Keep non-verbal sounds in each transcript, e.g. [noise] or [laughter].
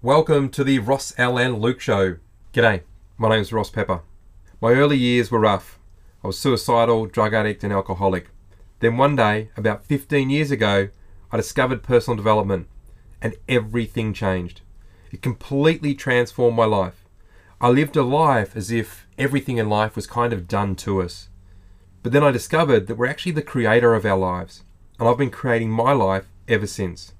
Welcome to the Ross L and Luke Show. G'day, my name's Ross Pepper. My early years were rough. I was suicidal, drug addict, and alcoholic. Then one day, about 15 years ago, I discovered personal development, and everything changed. It completely transformed my life. I lived a life as if everything in life was kind of done to us. But then I discovered that we're actually the creator of our lives, and I've been creating my life ever since.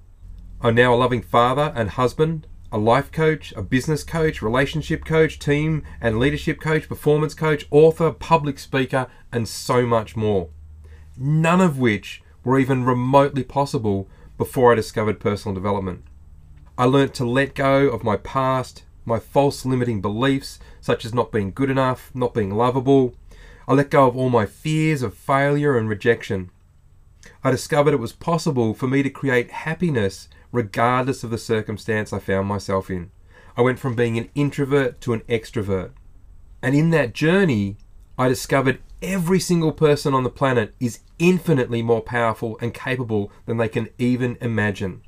I'm now a loving father and husband, a life coach, a business coach, relationship coach, team and leadership coach, performance coach, author, public speaker, and so much more. None of which were even remotely possible before I discovered personal development. I learnt to let go of my past, my false limiting beliefs, such as not being good enough, not being lovable. I let go of all my fears of failure and rejection. I discovered it was possible for me to create happiness regardless of the circumstance I found myself in. I went from being an introvert to an extrovert. And in that journey, I discovered every single person on the planet is infinitely more powerful and capable than they can even imagine.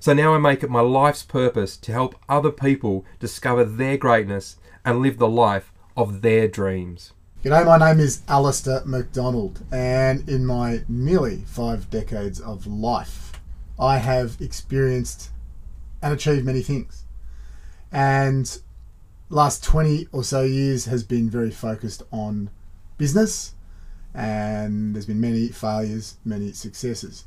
So now I make it my life's purpose to help other people discover their greatness and live the life of their dreams. G'day, my name is Alistair McDonald, and in my nearly five decades of life, I have experienced and achieved many things. And last 20 or so years has been very focused on business, and there's been many failures, many successes.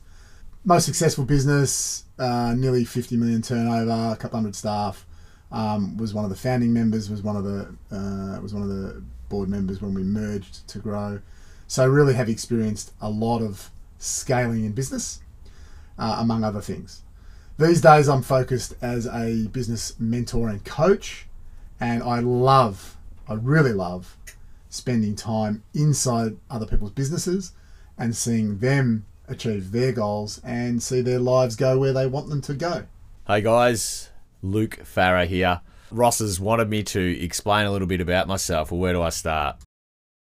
Most successful business, uh, nearly 50 million turnover, a couple hundred staff. Um, was one of the founding members. Was one of the uh, was one of the board members when we merged to grow. So really have experienced a lot of scaling in business, uh, among other things. These days I'm focused as a business mentor and coach, and I love, I really love spending time inside other people's businesses and seeing them achieve their goals and see their lives go where they want them to go. Hey guys, Luke Farah here. Ross has wanted me to explain a little bit about myself. Well, where do I start?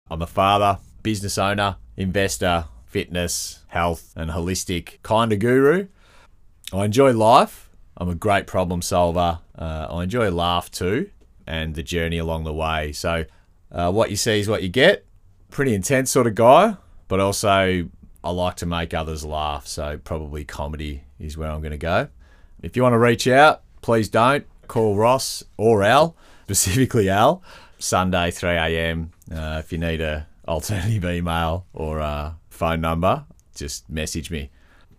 I'm a father, business owner, investor, fitness, health, and holistic kind of guru. I enjoy life. I'm a great problem solver. Uh, I enjoy laugh too, and the journey along the way. So, uh, what you see is what you get. Pretty intense sort of guy, but also I like to make others laugh. So, probably comedy is where I'm going to go. If you want to reach out, please don't call Ross or Al, [laughs] specifically Al. Sunday 3 a.m. Uh, if you need a alternative [laughs] email or a phone number, just message me.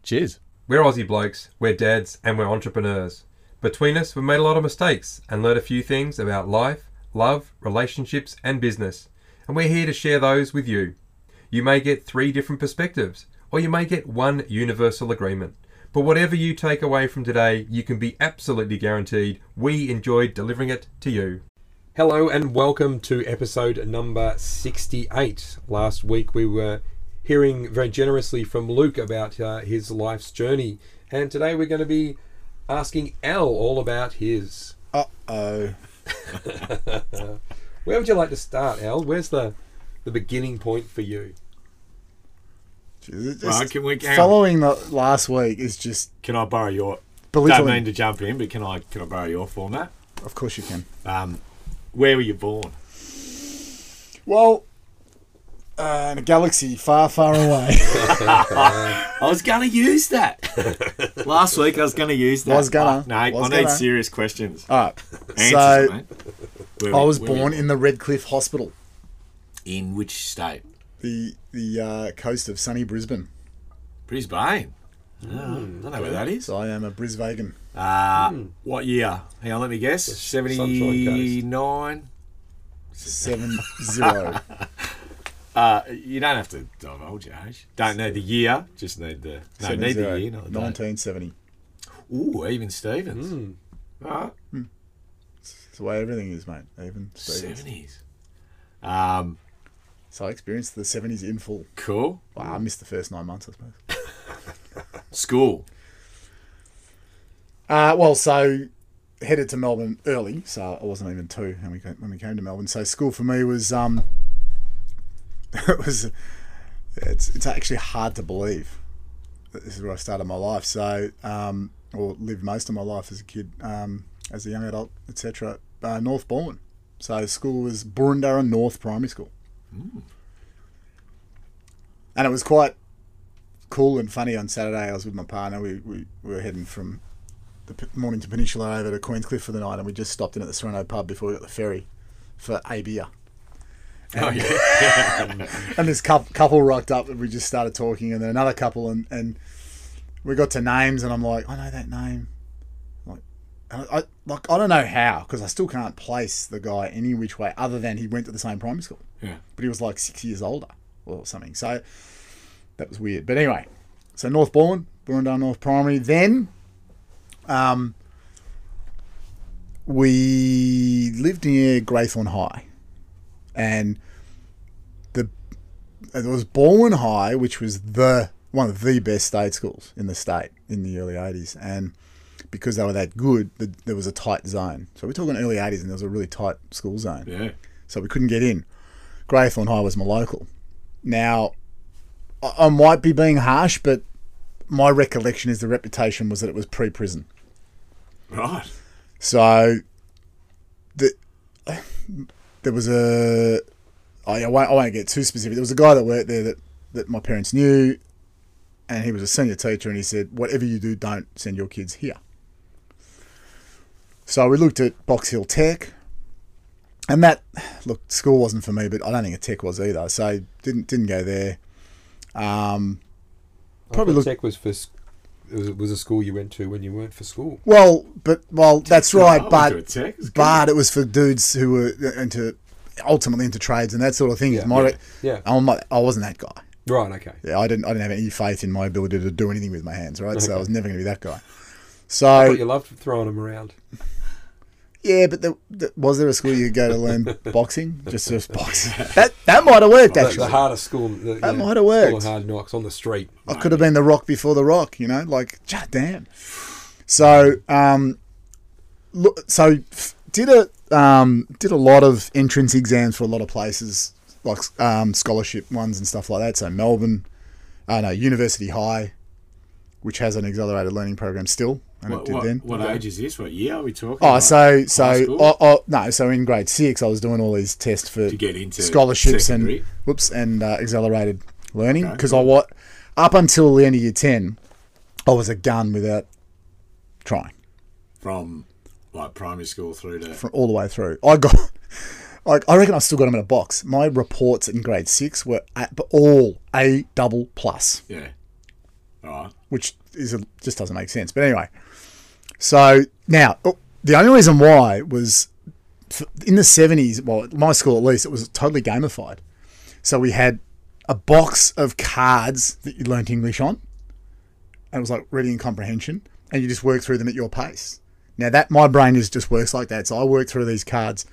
Cheers. We're Aussie blokes, we're dads, and we're entrepreneurs. Between us, we've made a lot of mistakes and learned a few things about life, love, relationships, and business. And we're here to share those with you. You may get three different perspectives, or you may get one universal agreement. But whatever you take away from today, you can be absolutely guaranteed we enjoyed delivering it to you. Hello and welcome to episode number 68. Last week we were hearing very generously from Luke about uh, his life's journey, and today we're going to be asking Al all about his. Uh oh. [laughs] Where would you like to start, Al? Where's the the beginning point for you? Right, can we- hang following the last week is just Can I borrow your? belittling. Don't mean to jump in, but can I can I borrow your format? Of course you can. Um, where were you born? Well, uh, in a galaxy far, far away. [laughs] I was gonna use that. Last week I was gonna use that. Was gonna. No, Was I need gonna. serious questions. All right. Answers, so mate. Where I was where born in the Redcliffe Hospital, in which state? the the uh, coast of sunny Brisbane. Brisbane. Oh, I don't know where that is. So I am a Brisvagan. Uh, What year? Hang on, let me guess. Sunshine Seventy nine. Seven zero. [laughs] Uh, you don't have to divulge your age. Don't need the year. Just need the no. Need the year, not the. Nineteen seventy. Ooh, even Stevens. All right. It's the way everything is, mate. Even Stevens. Seventies. Um, So I experienced the seventies in full. cool. Wow, I missed the first nine months, I suppose. [laughs] School. Uh, well, so headed to Melbourne early, so I wasn't even two when we came, when we came to Melbourne. So school for me was um, [laughs] it was it's it's actually hard to believe that this is where I started my life. So um, or lived most of my life as a kid. Um, as a young adult, etc. Uh, North Balwyn. So school was Boroondara North Primary School, and it was quite cool and funny on Saturday. I was with my partner. We, we, we were heading from the P- Mornington Peninsula over to Queenscliff for the night, and we just stopped in at the Sorrento pub before we got the ferry for a beer. Oh, yeah. [laughs] And this couple, couple rocked up, and we just started talking, and then another couple, and, and we got to names, and I'm like, I know that name. Like, I, I like I don't know how because I still can't place the guy any which way other than he went to the same primary school, yeah. but he was like six years older or something. So that was weird. But anyway, so North Balwyn, Burundar North Primary. Then, um, we lived near Greythorn High, and the it was Balwyn High, which was the one of the best state schools in the state in the early '80s, and because they were that good, the, there was a tight zone. So we're talking early '80s, and there was a really tight school zone Yeah. so we couldn't get in. Greythorn High was my local. Now, I, I might be being harsh, but my recollection is the reputation was that it was pre-prison. Right. So, the there was a I, I won't I won't get too specific. There was a guy that worked there that that my parents knew, and he was a senior teacher, and he said, "Whatever you do, don't send your kids here." So we looked at Box Hill Tech, and that look school wasn't for me, but I don't think a tech was either. So didn't didn't go there. Um, Probably Probably look- Tech was for was, was a school you went to when you weren't for school. well, but well, that's right, I but tech. It's good. but it was for dudes who were into ultimately into trades and that sort of thing. Yeah, my, yeah, yeah. I'm not- I wasn't that guy. Right. Okay. Yeah, I didn't I didn't have any faith in my ability to do anything with my hands, right? So I was never going to be that guy. I So thought you loved throwing them around. Yeah, but the, the, was there a school you could go to learn [laughs] boxing? Just just boxing. [laughs] That that might have worked actually. the hardest school. The, That yeah, might have worked. hard knocks on the street. I could have been the rock before the rock, you know, like damn. So um, look, so did a um did a lot of entrance exams for a lot of places, like um scholarship ones and stuff like that. So Melbourne, uh, no University High, which has an accelerated learning program still, and it What, did what, then. what Okay. age is this? What year are we talking? Oh, about? so High so school? oh, oh, no, so in grade six, I was doing all these tests for to get into scholarships secondary? and whoops and uh, accelerated learning Okay, because I what up until the end of year ten, I was a gun without trying from like primary school through to from all the way through. I got. [laughs] Like, I reckon I still got them in a box. My reports in grade six were at, all A double plus. yeah. All right. which is a, just doesn't make sense. But anyway, so now oh, the only reason why was in the seventies. Well, at my school at least, it was totally gamified. So we had a box of cards that you learnt English on, and it was like reading and comprehension, and you just work through them at your pace. Now that my brain is just works like that. So I work through these cards.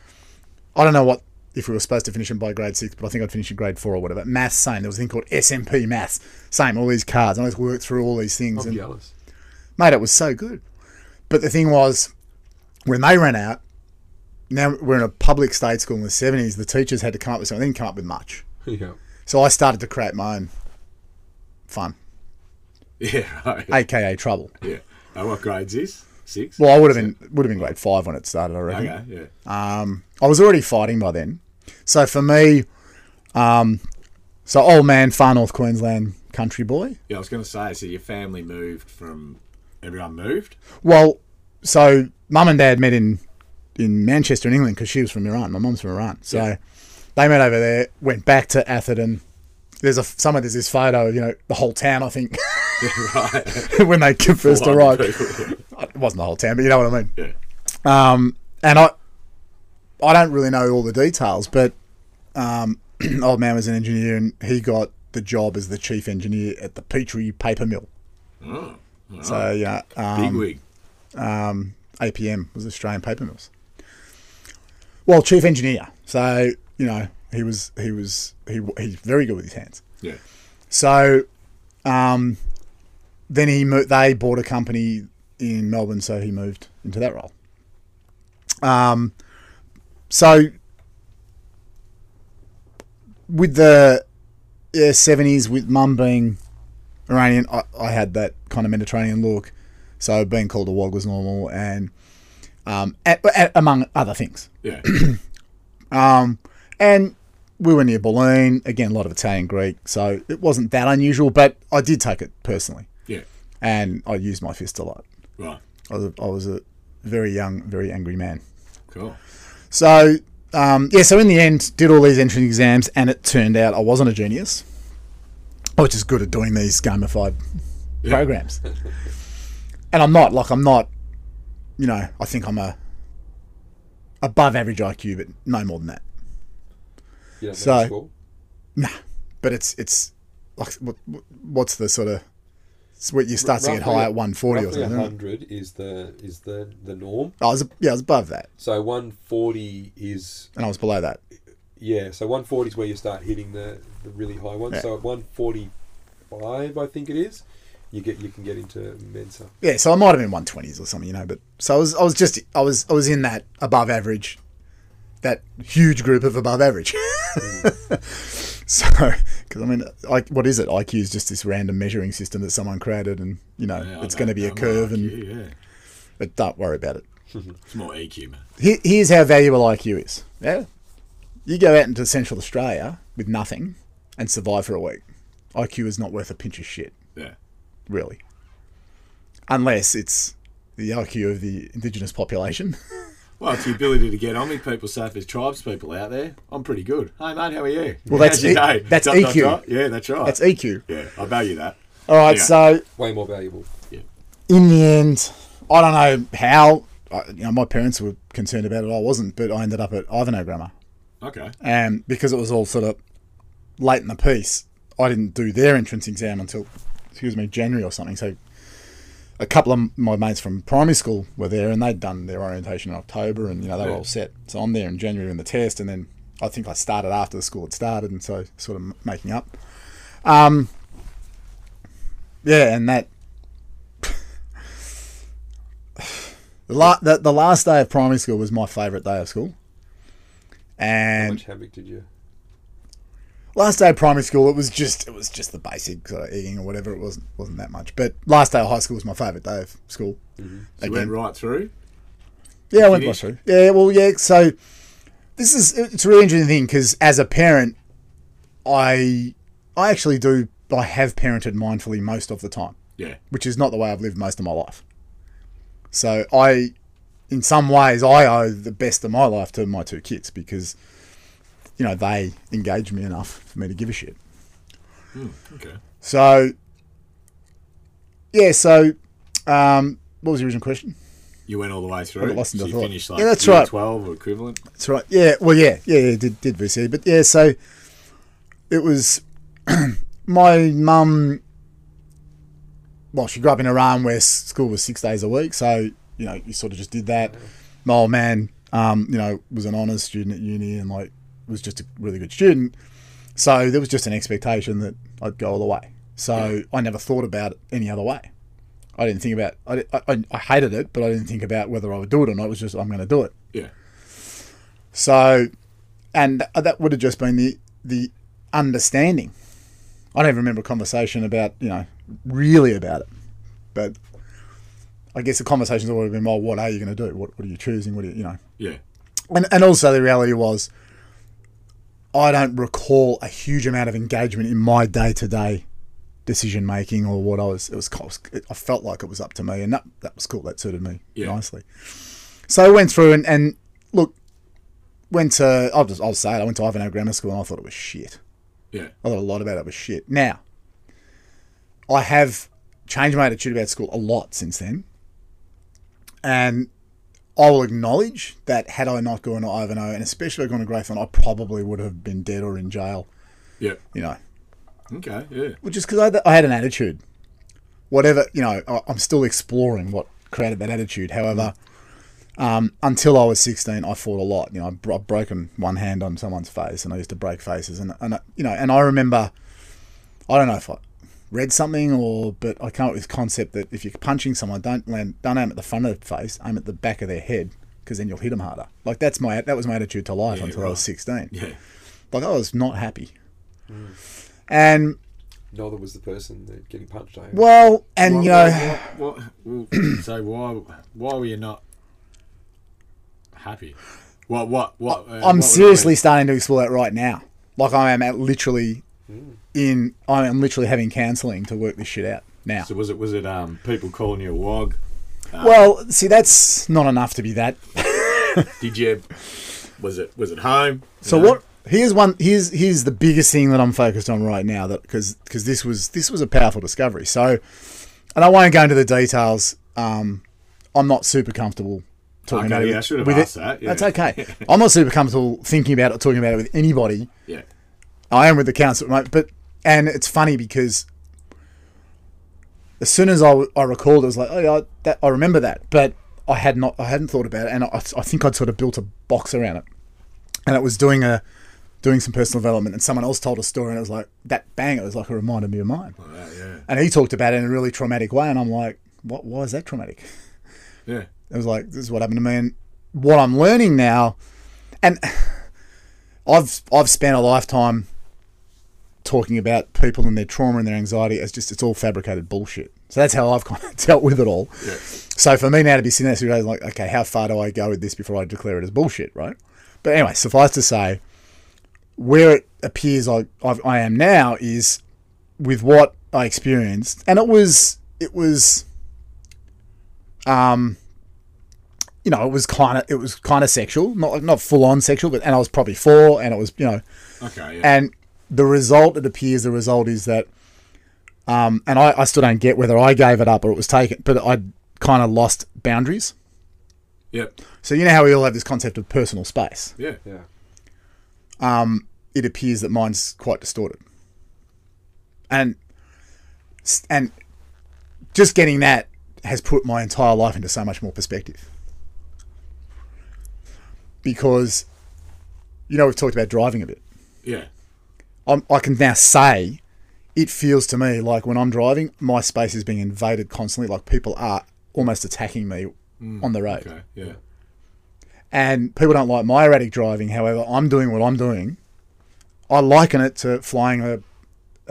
I don't know what if we were supposed to finish them by grade six, but I think I'd finish in grade four or whatever. Maths, same. There was a thing called SMP maths, same. All these cards, I just worked through all these things, I'm and jealous. mate, it was so good. But the thing was, when they ran out, now we're in a public state school in the seventies. The teachers had to come up with something. They didn't come up with much, yeah. so I started to create my own fun, [laughs] Yeah. Right. aka trouble. Yeah. And what grades is six? Well, I would have been would have been grade five when it started. I reckon. Okay. Yeah. Um, I was already fighting by then. So for me, um, so old man, far north Queensland country boy. Yeah. I was going to say. So your family moved from. Everyone moved. Well, so mum and dad met in in Manchester in England because she was from Iran. My mum's from Iran, so Yeah. they met over there. Went back to Atherton. There's a somewhere there's this photo of you know the whole town. I think [laughs] right. [laughs] when they first arrived, [laughs] it wasn't the whole town, but you know what I mean. yeah. Um, and I, I don't really know all the details, but um, [clears throat] old man was an engineer, and he got the job as the chief engineer at the Petrie paper mill. Oh. So yeah, Big um, wig. Um, APM was Australian Paper Mills. Well, chief engineer. So you know he was he was he he's very good with his hands. Yeah. So um, then he mo- they bought a company in Melbourne, so he moved into that role. Um, so with the yeah seventies, with mum being Iranian, I, I had that kind of Mediterranean look. So being called a wog was normal, and um, a- a- among other things. Yeah. [clears throat] Um, and we were near Bulleen again, a lot of Italian Greek, so it wasn't that unusual. But I did take it personally, yeah. and I used my fist a lot. Right. I was a, I was a very young, very angry man. Cool. So um, yeah, so in the end, did all these entrance exams, and it turned out I wasn't a genius, which is good at doing these gamified Yeah. programs. [laughs] and I'm not like I'm not, you know, I think I'm a above average IQ, but no more than that. You don't So- score? But it's it's like what, what- what's the sort of it's what you're starting to get high at 140 or something. 100 is the is the the norm. I was yeah, I was above that, So 140 is and I was below that. yeah. So 140 is where you start hitting the, the really high ones. Yeah. So at 145, I think it is, you get you can get into Mensa. Yeah, so I might have been 120s or something, you know. But so I was, I was just, I was, I was in that above average, that huge group of above average. [laughs] so, because I mean, I, what is it? IQ is just this random measuring system that someone created, and you know, Yeah, it's going to be a know curve, and yeah. but don't worry about it. [laughs] It's more EQ, man. Here, here's how valuable IQ is. Yeah, you go out into Central Australia with nothing and survive for a week. IQ is not worth a pinch of shit. Yeah. really. Unless it's the IQ of the indigenous population. [laughs] Well, it's the ability to get on with people. So if there's tribes people out there, I'm pretty good. Hey, mate, how are you? Well, that's your E- day? that's Dot, dot, EQ. dot. Yeah, that's right. That's EQ. yeah, I value that. All right, Yeah. so Way more valuable. Yeah. in the end, I don't know how. I- You know, my parents were concerned about it. I wasn't, but I ended up at Ivanhoe Grammar, Okay. and because it was all sort of late in the piece, I didn't do their entrance exam until, excuse me, January or something. So, a couple of my mates from primary school were there, and they'd done their orientation in October, and you know they were Yeah. all set. So I'm there in January in the test, and then I think I started after the school had started, and so sort of making up. Um, yeah, and that [sighs] the, la- the the last day of primary school was my favourite day of school, And How much havoc did you? Last day of primary school it was just it was just the basic sort uh, of eating or whatever. It wasn't wasn't that much. But last day of high school was my favourite day of school. Mm-hmm. So you Again. went right through. yeah I went right through. Yeah well yeah so this is it's a really interesting thing because as a parent I I actually do I have parented mindfully most of the time. Yeah. which is not the way I've lived most of my life. So I in some ways I owe the best of my life to my two kids because you know they engage me enough for me to give a shit Okay. So, yeah. So, um, what was the original question? You went all the way I through. got lost in so the you thought. finished like Yeah, that's right. 12 or equivalent. That's right. Yeah. Well, yeah, yeah, yeah. Did did VC, but yeah. So, [clears throat] it was [clears throat] my mum. Well, she grew up in Iran where school was six days a week, so you know you sort of just did that. My old man, um, you know, was an honours student at uni and like was just a really good student. So there was just an expectation that I'd go all the way. So I never thought about it any other way. I didn't think about. I, I, I hated it, but I didn't think about whether I would do it or not. It was just I'm going to do it. Yeah. So, and that would have just been the the understanding. I don't even remember a conversation about you know really about it, but I guess the conversations would have been, well, what are you going to do? What, what are you choosing? What are you, you know? Yeah. And and also the reality was, I don't recall a huge amount of engagement in my day to day decision making or what I was. It was I felt like it was up to me, and that that was cool. That suited me Yeah. nicely. So I went through and, and look, went to I'll just I'll say it. I went to Ivanhoe Grammar School and I thought it was shit. Yeah. I thought a lot about it was shit. Now, I have changed my attitude about school a lot since then. And I will acknowledge that had I not gone to Ivanhoe, and especially gone to Greythorn, I probably would have been dead or in jail, Yeah. you know. Okay. Yeah. Which is because I, had- I had an attitude. Whatever, you know, I- I'm still exploring what created that attitude. However, um, until I was 16, I fought a lot. You know, I've, I've broken one hand on someone's face, and I used to break faces. And, and you know, and I remember, I don't know if I read something or, but I come up with this concept that if you're punching someone, don't land, don't aim at the front of the face, aim at the back of their head, because then you'll hit them harder. Like that's my that was my attitude to life Yeah, until I was 16. Yeah. Like I was not happy, and Neither was the person that getting punched. eh? well, and What- you know. what, what, what, so why why were you not happy. What? What? What? uh, what I'm would it seriously starting to explore that right now. Like I am at literally in. I am literally having counselling to work this shit out now. So was it? Was it? Um, people calling you a wog? well, see, that's not enough to be that. [laughs] Did you? Was it? Was it home? So know? what? Here's one. Here's here's the biggest thing that I'm focused on right now. That because because this was this was a powerful discovery. So, and I won't go into the details. Um, I'm not super comfortable talking Okay, about it. I should have with asked it. that, yeah. That's okay. [laughs] I'm not super comfortable thinking about it, talking about it with anybody. Yeah. I am with the council, mate. But and it's funny because as soon as I, I recalled, it was like, oh yeah, that, I remember that, but I had not, I hadn't thought about it, and I, I think I'd sort of built a box around it, and it was doing a, doing some personal development, and someone else told a story, and it was like that bang, it was like it reminded me of mine, Oh, yeah. Yeah. and he talked about it in a really traumatic way, and I'm like, what? Why is that traumatic? Yeah. It was like, this is what happened to me. And what I'm learning now, and [sighs] I've I've spent a lifetime talking about people and their trauma and their anxiety as just it's all fabricated bullshit. So that's how I've [laughs] kind of dealt with it all. Yeah. So for me now to be sitting there like, okay, how far do I go with this before I declare it as bullshit, right? But anyway, suffice to say, where it appears I I've, I am now is with what I experienced, and it was it was, um, you know, it was kind of it was kind of sexual, not not full on sexual, but and I was probably four, and it was you know, Okay. Yeah. and the result it appears the result is that, um, and I, I still don't get whether I gave it up or it was taken, but I kind of lost boundaries. yep. So you know how we all have this concept of personal space. Yeah. Yeah. um, it appears that mine's quite distorted. And and just getting that has put my entire life into so much more perspective. Because, you know, we've talked about driving a bit. Yeah. I'm, I can now say it feels to me like when I'm driving, my space is being invaded constantly. Like people are almost attacking me on the road. Okay. Yeah. and people don't like my erratic driving. However, I'm doing what I'm doing. I liken it to flying a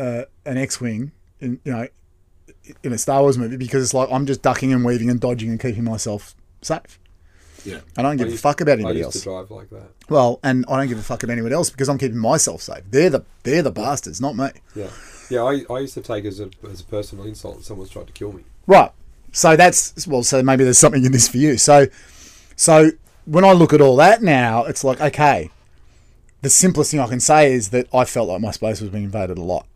uh, an X-wing in you know in a Star Wars movie because it's like I'm just ducking and weaving and dodging and keeping myself safe. Yeah. I don't give I a used- fuck about I anybody used else. to drive like that. Well, and I don't give a fuck about anyone else because I'm keeping myself safe. They're the they're the bastards, not me. Yeah. Yeah, I, I used to take as a, as a personal insult that someone's tried to kill me. Right. So that's well. So maybe there's something in this for you. So, so when I look at all that now, it's like okay. The simplest thing I can say is that I felt like my space was being invaded a lot.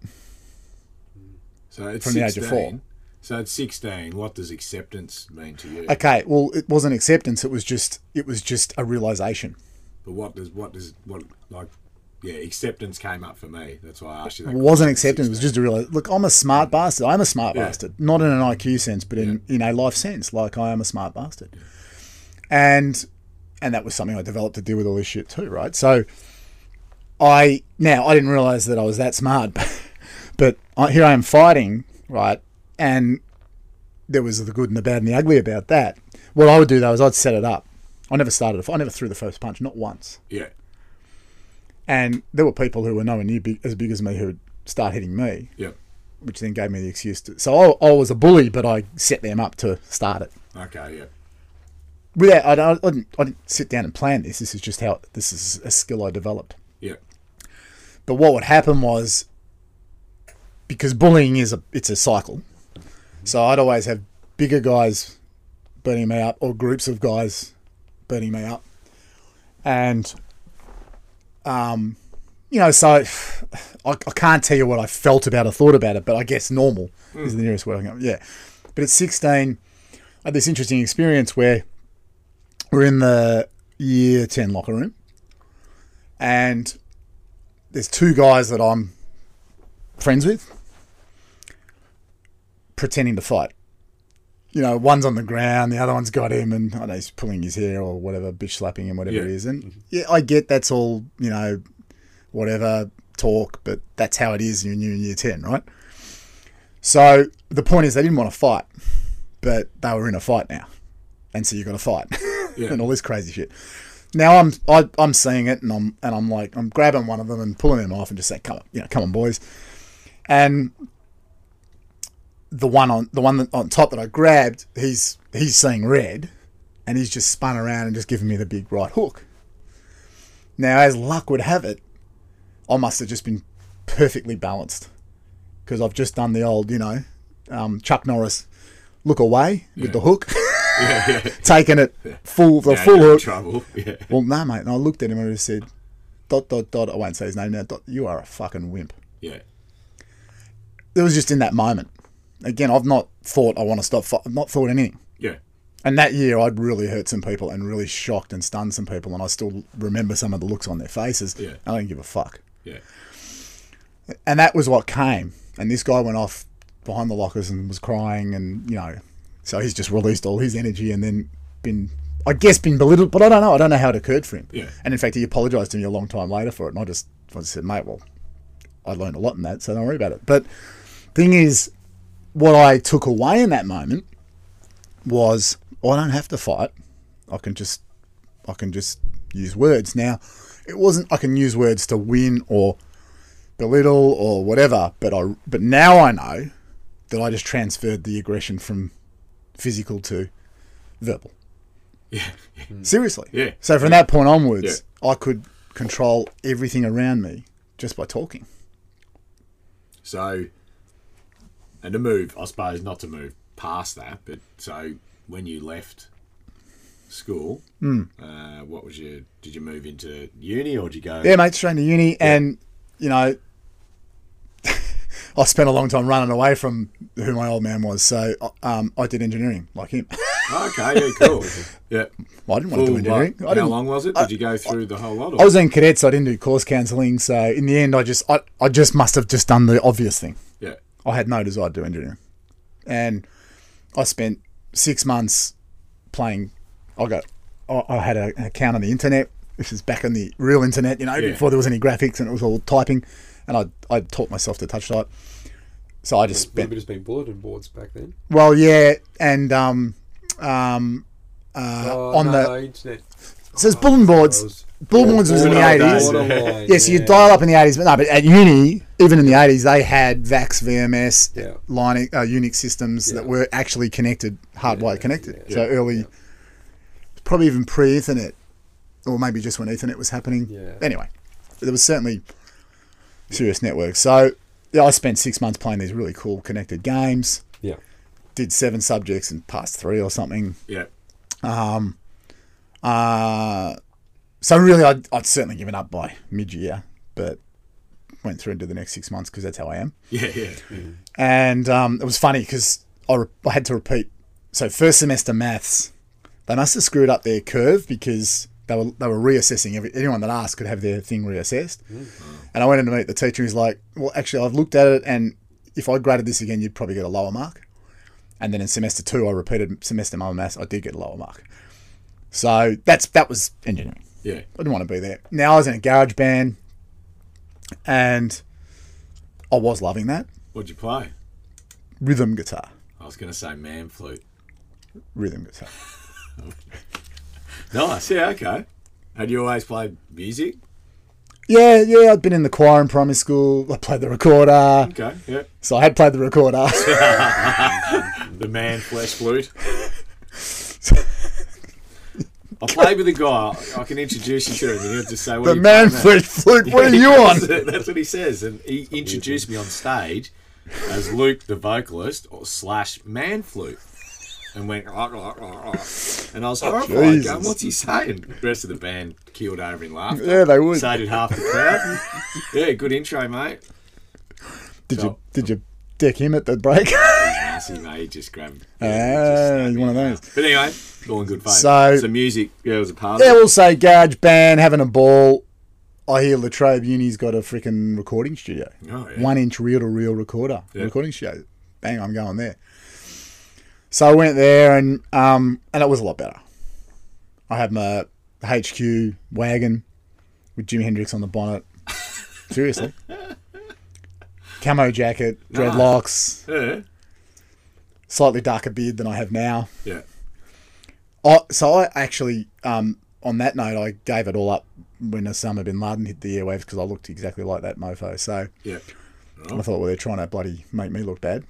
So it's From the age of four. So at 16, what does acceptance mean to you? Okay. Well, it wasn't acceptance. It was just it was just a realization. But what does what does what like? Yeah, acceptance came up for me. That's why I asked you that. It wasn't acceptance. It was just a real. Look, I'm a smart mm. bastard. I'm a smart Yeah. bastard. Not in an IQ sense, but in in a life sense. Like I am a smart bastard. And and that was something I developed to deal with all this shit too, right? So I now I didn't realize that I was that smart, [laughs] but I, here I am fighting, right? And there was the good and the bad and the ugly about that. What I would do though is I'd set it up. I never started. I never threw the first punch, not once. Yeah. And there were people who were nowhere near big, as big as me who would start hitting me, Yep. which then gave me the excuse to. So I, I was a bully, but I set them up to start it. Okay. Yeah. Without, I, I, didn't, I didn't sit down and plan this. This is just how this is a skill I developed. Yeah. But what would happen was because bullying is a it's a cycle. So I'd always have bigger guys burning me up or groups of guys burning me up. And um you know, so [sighs] I, I can't tell you what I felt about or thought about it, but I guess normal is the nearest word I can Yeah. But at 16, I had this interesting experience where we're in the year 10 locker room and there's two guys that I'm friends with pretending to fight. You know, one's on the ground, the other one's got him, and I don't know he's pulling his hair or whatever, bitch slapping him, whatever Yeah. it is. And mm-hmm. yeah, I get that's all, you know, whatever talk, but that's how it is when you're in year 10, right? So the point is, they didn't want to fight, but they were in a fight now. And so you got to fight [laughs] Yeah. and all this crazy shit. Now I'm I, I'm seeing it and I'm and I'm like I'm grabbing one of them and pulling him off and just saying come on you know come on boys, and the one on the one that, on top that I grabbed he's he's seeing red, and he's just spun around and just given me the big right hook. Now, as luck would have it, I must have just been perfectly balanced because I've just done the old, you know, um, Chuck Norris look away with the hook, [laughs] Yeah, yeah. [laughs] taking it full the Yeah, full hook. trouble. [laughs] Yeah. Well, no, mate. And I looked at him and I just said, dot, dot, dot. I won't say his name now. Dot, you are a fucking wimp. Yeah. It was just in that moment. Again, I've not thought I want to stop. I've not thought anything. Yeah. And that year, I'd really hurt some people and really shocked and stunned some people. And I still remember some of the looks on their faces. Yeah. I don't give a fuck. Yeah. And that was what came. And this guy went off behind the lockers and was crying. And, you know, so he's just released all his energy and then been, I guess, been belittled. But I don't know. I don't know how it occurred for him. Yeah. And in fact, he apologised to me a long time later for it. And I just, I just said, mate, well, I learned a lot in that, so don't worry about it. But thing is, what I took away in that moment was I don't have to fight. I can just I can just use words. Now, it wasn't I can use words to win or belittle or whatever, but I but now I know that I just transferred the aggression from physical to verbal. Yeah. [laughs] Seriously. Yeah. So from that point onwards, I could control everything around me just by talking. So, and to move, I suppose not to move past that, but so when you left school, Hmm. uh, what was your? Did you move into uni or did you go? Yeah, mate, straight into uni, and you know, [laughs] I spent a long time running away from who my old man was. So um, I did engineering like him. [laughs] Okay, yeah, cool. [laughs] Yeah. well, I didn't want to do Full, engineering. like, I how long was it? Did you go through the whole lot? Or? I was in cadets. So I didn't do course counselling. So in the end, I just I, I just must have just done the obvious thing. I had no desire to do engineering, and I spent six months playing. I got I, I had a, an account on the internet. This is back on the real internet, you know, Yeah. before there was any graphics and it was all typing. And I I taught myself to touch type. So I just spent just been bulletin boards back then. well, yeah, and um um uh, Oh, on no, the internet. So there's bulletin boards. Bulletin boards was in the eighties. Yeah. Yes, you dial up in the eighties, but no, but at uni, even in the eighties, they had VAX, VMS, Yeah. Linux, uh, Unix systems that were actually connected, hardwired connected. So early, probably even pre-Ethernet, or maybe just when Ethernet was happening. Yeah. Anyway, there was certainly serious networks. So yeah, I spent six months playing these really cool connected games. Yeah. Did seven subjects and passed three or something. Yeah. Uh, so really, I'd, I'd certainly given up by mid-year, but went through into the next six months because that's how I am. Yeah. Yeah. And um, it was funny because I, re- I had to repeat. So first semester maths, they must have screwed up their curve because they were they were reassessing. Every, anyone that asked could have their thing reassessed. And I went in to meet the teacher. He's like, "Well, actually, I've looked at it, and if I graded this again, you'd probably get a lower mark." And then in semester two, I repeated semester one maths. I did get a lower mark. So that's that was engineering. Yeah. I didn't want to be there. Now I was in a garage band, and I was loving that What'd you play? rhythm guitar. I was going to say man flute. Rhythm guitar. [laughs] Nice. Yeah. Okay. Had you always played music? Yeah, yeah. I'd been in the choir in primary school. I played the recorder, Okay. Yeah. so I had played the recorder. [laughs] The man flesh flute. [laughs] I played with a guy. I can introduce you to him, and he'll just say, "What the man flute flute. What are you [laughs] on? That's what he says, and he introduced me on stage as Luke, the vocalist, or slash man flute, and went, and I was horrified. Jesus. Going, What's he saying? The rest of the band keeled over in laughter. Yeah, they would. So did half the crowd. yeah, good intro, mate. Did you did you deck him at the break? [laughs] Massive, mate. Just grabbed. Ah, just snapped he's me one of those. But anyway, all in good faith. So- so music, yeah, was a part yeah, of it. we'll say garage band having a ball. I hear La Trobe Uni's got a freaking recording studio, Oh, yeah. one inch reel to reel recorder Yeah. recording studio. Bang, I'm going there. So I went there and um and it was a lot better. I had my HQ wagon with Jimi Hendrix on the bonnet. [laughs] Seriously. Camo jacket, dreadlocks, Yeah. Slightly darker beard than I have now. Yeah. I, so I actually, um, on that note, I gave it all up when Osama bin Laden hit the airwaves because I looked exactly like that mofo. So Yeah. I thought, well, they're trying to bloody make me look bad.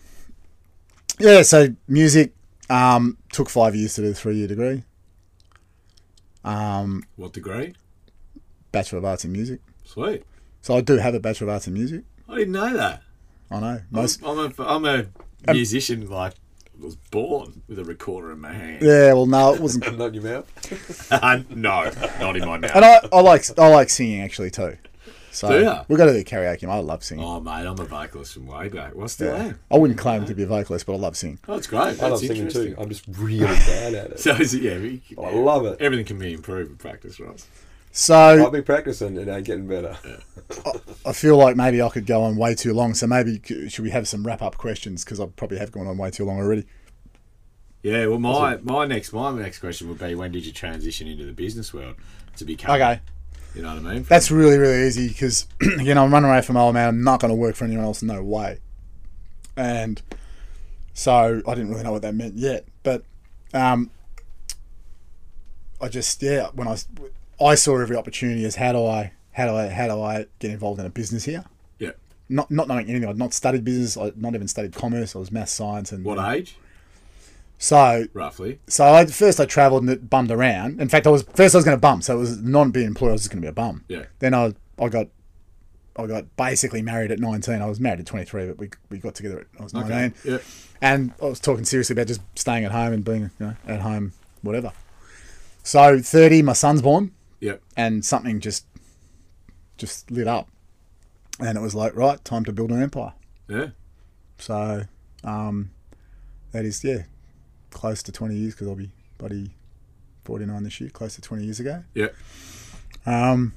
Yeah, so music um, took five years to do a three year degree. Um, What degree? Bachelor of Arts in Music. Sweet. So I do have a Bachelor of Arts in Music. I didn't know that. I know most. I'm a, I'm a musician. Like, was born with a recorder in my hand. Yeah, well, no, it wasn't. [laughs] Not in your mouth. [laughs] no, not in my mouth. And I, I like I like singing actually too. So Do ya? we've got to do karaoke. I love singing. Oh, mate, I'm a vocalist from way back. Well, I still Yeah. am. I wouldn't claim to be a vocalist, but I love singing. Oh, it's great. That's I love singing interesting. too. I'm just really bad at it. [laughs] So, is it, yeah, we, I love it. Everything can be improved with practice, right? So I've been practicing and I'm getting better. I feel like maybe I could go on way too long. So maybe should we have some wrap up questions because I probably have gone on way too long already. Yeah, well, my, my next my next question would be when did you transition into the business world to become? Okay, You know what I mean? that's really really easy because you know I'm running away from old man. I'm not going to work for anyone else. No way. And so I didn't really know what that meant yet, but um, I just yeah when I s- I saw every opportunity as how do I how do I how do I get involved in a business here? Yeah. Not not knowing anything. I'd not studied business. I'd not even studied commerce. I was math science and What age, so roughly? So I first I travelled and it bummed around. In fact, I was first I was going to bum, so it was not being employed. I was just going to be a bum. Yeah. Then I I got I got basically married at nineteen. I was married at twenty three, but we we got together at I was Okay. nineteen. Yeah. And I was talking seriously about just staying at home and being you know at home, whatever. So thirty, my son's born, Yeah. and something just just lit up, and it was like right time to build an empire. Yeah. So um, that is yeah, close to twenty years because I'll be buddy forty nine this year, close to twenty years ago. Yeah. Um,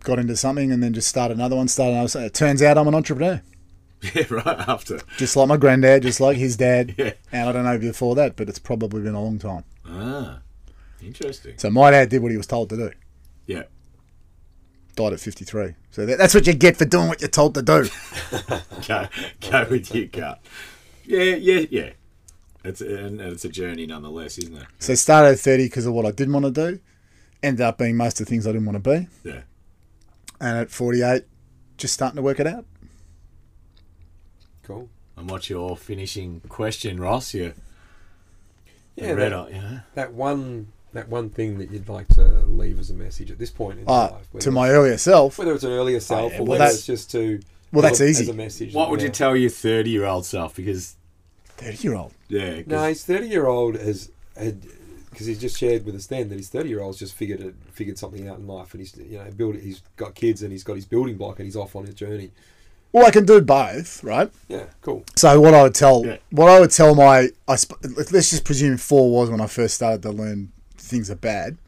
got into something and then just started another one. Started another. It turns out I'm an entrepreneur, [laughs] Yeah. Right after. just like my granddad, just like his dad. [laughs] Yeah. And I don't know before that, but it's probably been a long time. Ah. Interesting. So my dad did what he was told to do. Yeah. Died at 53. So that, that's what you get for doing what you're told to do. [laughs] Go, go with your gut. Yeah. Yeah. Yeah. It's and, and it's a journey nonetheless, isn't it? so started at 30 because of what I didn't want to do. Ended up being most of the things I didn't want to be. Yeah. And at 48, just starting to work it out. Cool. And what's your finishing question, Ross? You Yeah, read that, it, yeah. that one that one thing that you'd like to leave as a message at this point in your Uh, life. to my earlier self, whether it's an earlier self yeah, or whether it's just to well, that's easy. as a message. What would you tell your thirty-year-old self? Because 30 year old. yeah, 'cause- No, his thirty-year-old has had because he's just shared with us then that his thirty-year-old's just figured it, figured something out in life, and he's you know build He's got kids and he's got his building block, and he's off on his journey. Well, I can do both, right? Yeah, cool. So what I would tell, Yeah. what I would tell my, I sp- let's just presume four was when I first started to learn things are bad.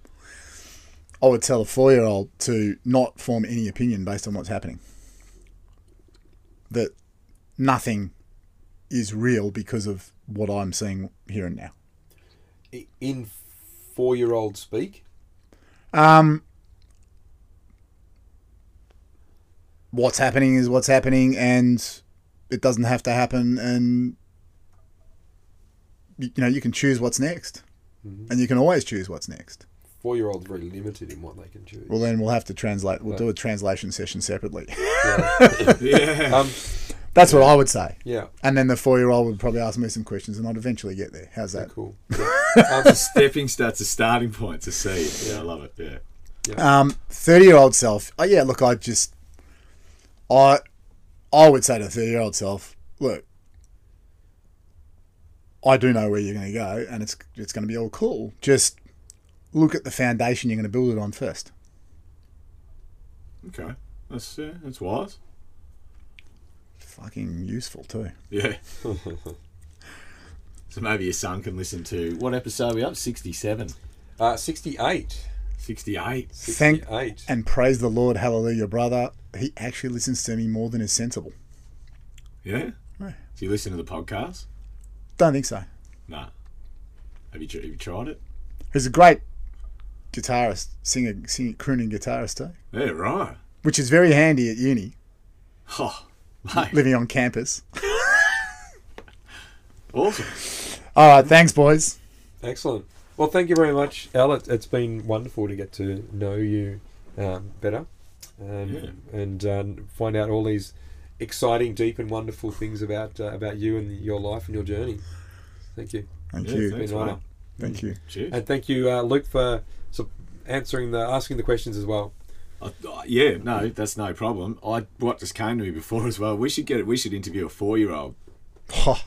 I would tell a four-year-old to not form any opinion based on what's happening. That nothing is real because of what I'm seeing here and now. In four-year-old speak, Um, what's happening is what's happening, and it doesn't have to happen. And you, you know, you can choose what's next, and you can always choose what's next. four-year-old's very limited in what they can choose. Well, then we'll have to translate. We'll do a translation session separately. [laughs] yeah. yeah. um, That's what I would say. yeah, And then the four-year-old would probably ask me some questions, and I'd eventually get there. How's that? cool. [laughs] Yeah. Um, stepping starts a starting point to see. it. Yeah, I love it. Yeah. Um, thirty-year-old self. Oh yeah, look, I just, I, I would say to thirty-year-old self, look, I do know where you're going to go, and it's it's going to be all cool. Just look at the foundation you're going to build it on first. Okay. That's yeah, that's wise. Fucking useful too. Yeah. [laughs] so maybe your son can listen to what episode are we up? Sixty-seven. uh, Sixty-eight. 68. Thank and praise the Lord, hallelujah, brother. He actually listens to me more than is sensible. Yeah? Right. Do you listen to the podcast? Don't think so. Nah. Have you, have you tried it? He's a great guitarist, singer, singer, crooning guitarist too, Yeah, right. which is very handy at uni, Oh, mate. living on campus. [laughs] Awesome. All right, thanks, boys. Excellent. Well, thank you very much, Al. It, it's been wonderful to get to know you um, better um, Yeah. and um, find out all these exciting, deep, and wonderful things about uh, about you and your life and your journey. Thank you. Thank Yeah, you. thanks, Been an honour. Thank you. Cheers. And thank you, uh, Luke, for answering the asking the questions as well. Uh, yeah, no, that's no problem. I what just came to me before as well. We should get it. We should interview a four-year-old. Oh,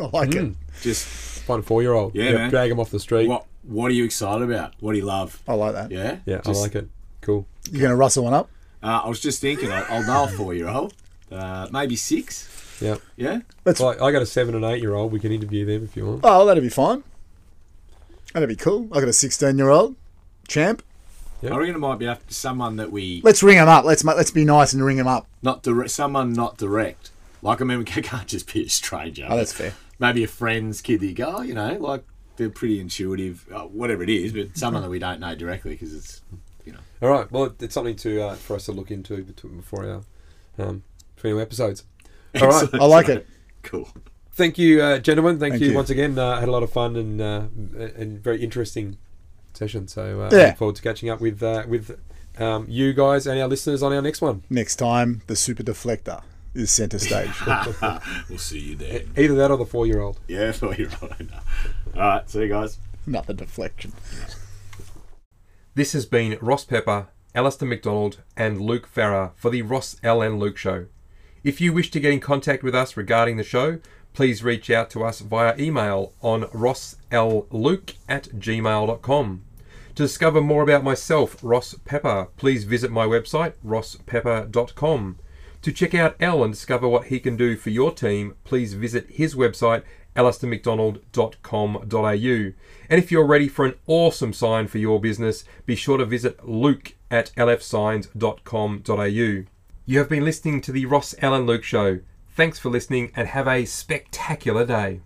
I like it. Just Find a four year old. Yeah, man. Drag him off the street. what? What are you excited about? What do you love? I like that. Yeah, Yeah, Just- I like it. Cool. You're going to rustle one up? Uh, I was just thinking, I'll, I'll know a four-year-old, uh, maybe six. Yeah. Yeah, Let's. Well, I got a seven and eight year old. We can interview them if you want. Oh, that'd be fine. That'd be cool. I got a 16 year old champ. Yep. I reckon it might be after someone that we Let's ring him up. Let's ma- let's be nice and ring him up. not direct, someone not direct. Like I mean, [laughs] we can't just be a stranger. Oh, that's fair. maybe a friend's kid that you go, oh, you know, like they're pretty intuitive, uh, whatever it is, but someone that we don't know directly because it's, you know. All right. Well, it's something to uh, for us to look into bet- before our um, few episodes. [laughs] All right. I like it. Cool. Thank you, uh, gentlemen. Thank, Thank you, you. once again. Uh, had a lot of fun and uh, and very interesting session. So uh, I Yeah. look forward to catching up with uh, with um, you guys and our listeners on our next one. Next time, the super deflector is centre stage. [laughs] [laughs] we'll see you there. Either that or the four year old. Yeah, well, you're right. All right, see you guys. Another deflection. This has been Ross Pepper, Alistair McDonald, and Luke Farrer for the Ross Al and Luke Show. If you wish to get in contact with us regarding the show, please reach out to us via email on rossluke at gmail.com. To discover more about myself, Ross Pepper, please visit my website, rosspepper.com. To check out Al and discover what he can do for your team, please visit his website, alistairmcdonald.com.au. And if you're ready for an awesome sign for your business, be sure to visit luke at lfsigns.com.au. You have been listening to the Ross Allen Luke Show. Thanks for listening and have a spectacular day.